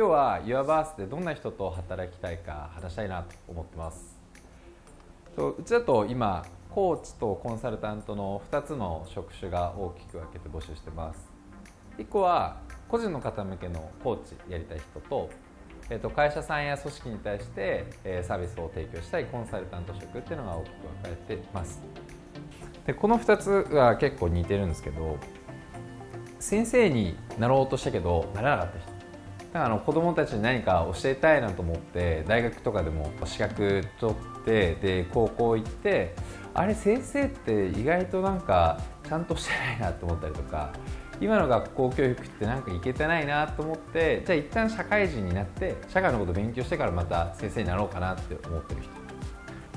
今日は YourBirth でどんな人と働きたいか話したいなと思ってます。うちだと今コーチとコンサルタントの2つの職種が大きく分けて募集してます。1個は個人の方向けのコーチやりたい人と,、えー、と会社さんや組織に対して、え、サービスを提供したいコンサルタント職っていうのが大きく分かれてます。でこの2つは結構似てるんですけど先生になろうとしたけどならなかった人だからあの子供たちに何か教えたいなと思って大学とかでも資格取ってで高校行ってあれ先生って意外となんかちゃんとしてないなと思ったりとか今の学校教育ってなんかいけてないなと思ってじゃあ一旦社会人になって社会のこと勉強してからまた先生になろうかなって思ってる人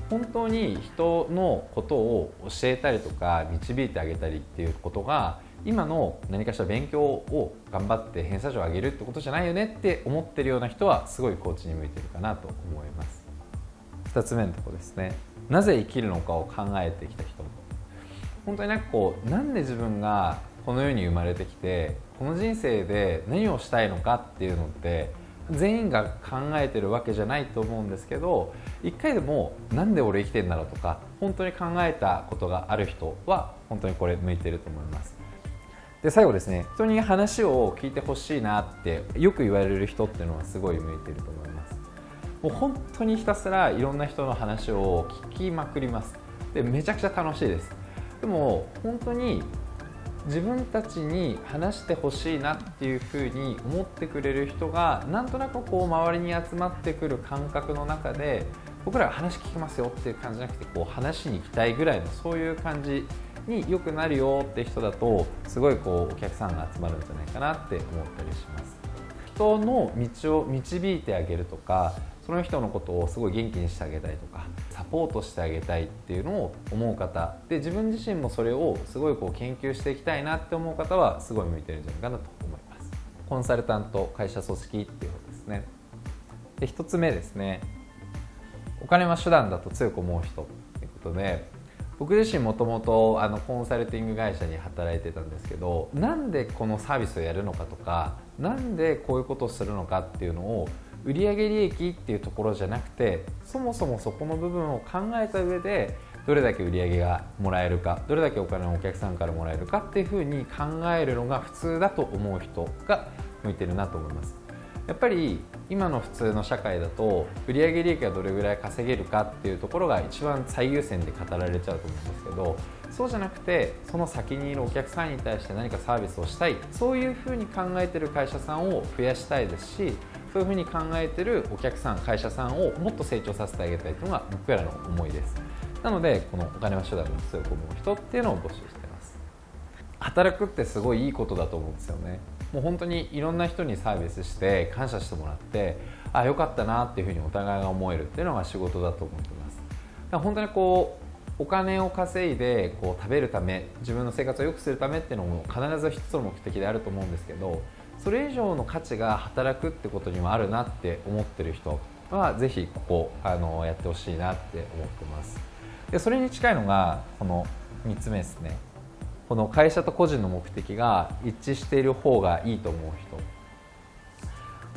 本当に人のことを教えたりとか導いてあげたりっていうことが今の何かしら勉強を頑張って偏差値を上げるってことじゃないよねって思ってるような人はすごいコーチに向いてるかなと思います。2つ目のとこですね。なぜ生きるのかを考えてきた人本当になんかこうなんで自分がこの世に生まれてきてこの人生で何をしたいのかっていうのって全員が考えてるわけじゃないと思うんですけど一回でもなんで俺生きてんだろうとか本当に考えたことがある人は本当にこれ向いてると思います。で最後ですね人に話を聞いてほしいなってよく言われる人っていうのはすごい向いてると思います。もう本当にひたすらいろんな人の話を聞きまくります。でめちゃくちゃ楽しいです。でも本当に自分たちに話してほしいなっていうふうに思ってくれる人がなんとなくこう周りに集まってくる感覚の中で僕らが話聞きますよっていう感じじゃなくてこう話しに行きたいぐらいのそういう感じによくなるよって人だとすごいこうお客さんが集まるんじゃないかなって思ったりします。人の道を導いてあげるとかその人のことをすごい元気にしてあげたいとかサポートしてあげたいっていうのを思う方。で自分自身もそれをすごいこう研究していきたいなって思う方はすごい向いてるんじゃないかなと思います。コンサルタント会社組織っていうことですね。で1つ目ですね。お金は手段だと強く思う人ということで僕自身もともとコンサルティング会社に働いてたんですけどなんでこのサービスをやるのかとかなんでこういうことをするのかっていうのを売上利益っていうところじゃなくてそもそもそこの部分を考えた上でどれだけ売り上げがもらえるかどれだけお金をお客さんからもらえるかっていうふうに考えるのが普通だと思う人が向いてるなと思います。やっぱり今の普通の社会だと売上利益がどれぐらい稼げるかっていうところが一番最優先で語られちゃうと思うんですけどそうじゃなくてその先にいるお客さんに対して何かサービスをしたいそういうふうに考えてる会社さんを増やしたいですしそういうふうに考えてるお客さん会社さんをもっと成長させてあげたいというのが僕らの思いです。なのでこのお金は手段に強く思う人っていうのを募集してます。働くってすごいいいことだと思うんですよね。もう本当にいろんな人にサービスして感謝してもらってあよかったなっていうふうにお互いが思えるっていうのが仕事だと思ってます。だから本当にこうお金を稼いでこう食べるため自分の生活を良くするためっていうのも必ず一つの目的であると思うんですけどそれ以上の価値が働くってことにもあるなって思ってる人はぜひここあのやってほしいなって思ってます。でそれに近いのがこの3つ目ですね。この会社と個人の目的が一致している方がいいと思う人。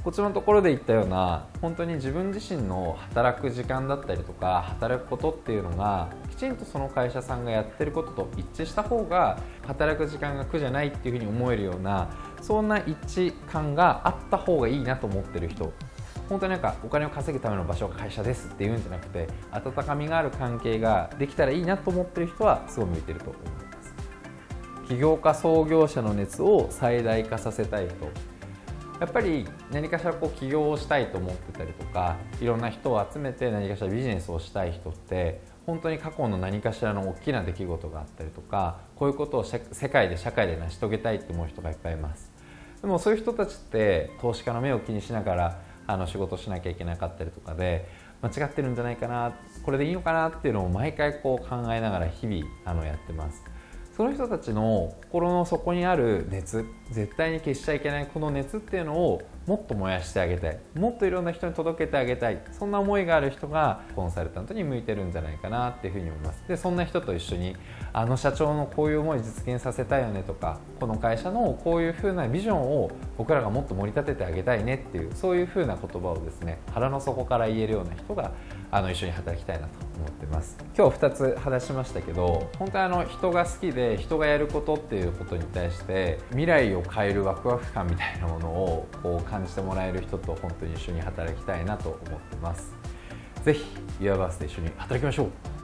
こちらのところで言ったような本当に自分自身の働く時間だったりとか働くことっていうのがきちんとその会社さんがやってることと一致した方が働く時間が苦じゃないっていうふうに思えるようなそんな一致感があった方がいいなと思ってる人。本当になんかお金を稼ぐための場所が会社ですっていうんじゃなくて温かみがある関係ができたらいいなと思ってる人はすごい向いてると思います起業家創業者の熱を最大化させたい人やっぱり何かしらこう起業をしたいと思ってたりとかいろんな人を集めて何かしらビジネスをしたい人って本当に過去の何かしらの大きな出来事があったりとかこういうことを世界で社会で成し遂げたいって思う人がいっぱいいます。でもそういう人たちって投資家の目を気にしながらあの仕事しなきゃいけなかったりとかで間違ってるんじゃないかなこれでいいのかなっていうのを毎回こう考えながら日々あのやってます。その人たちの心の底にある熱絶対に消しちゃいけないこの熱っていうのをもっと燃やしてあげたい。もっといろんな人に届けてあげたい。そんな思いがある人がコンサルタントに向いてるんじゃないかなっていうふうに思います。でそんな人と一緒にあの社長のこういう思い実現させたいよねとかこの会社のこういうふうなビジョンを僕らがもっと盛り立ててあげたいねっていうそういうふうな言葉をですね腹の底から言えるような人があの一緒に働きたいなと思ってます。今日2つ話しましたけど本当にあの人が好きで人がやることっていうことに対して未来を変えるワクワク感みたいなものをこう感じてもらえる人と本当に一緒に働きたいなと思ってます。是非 y アバースで一緒に働きましょう。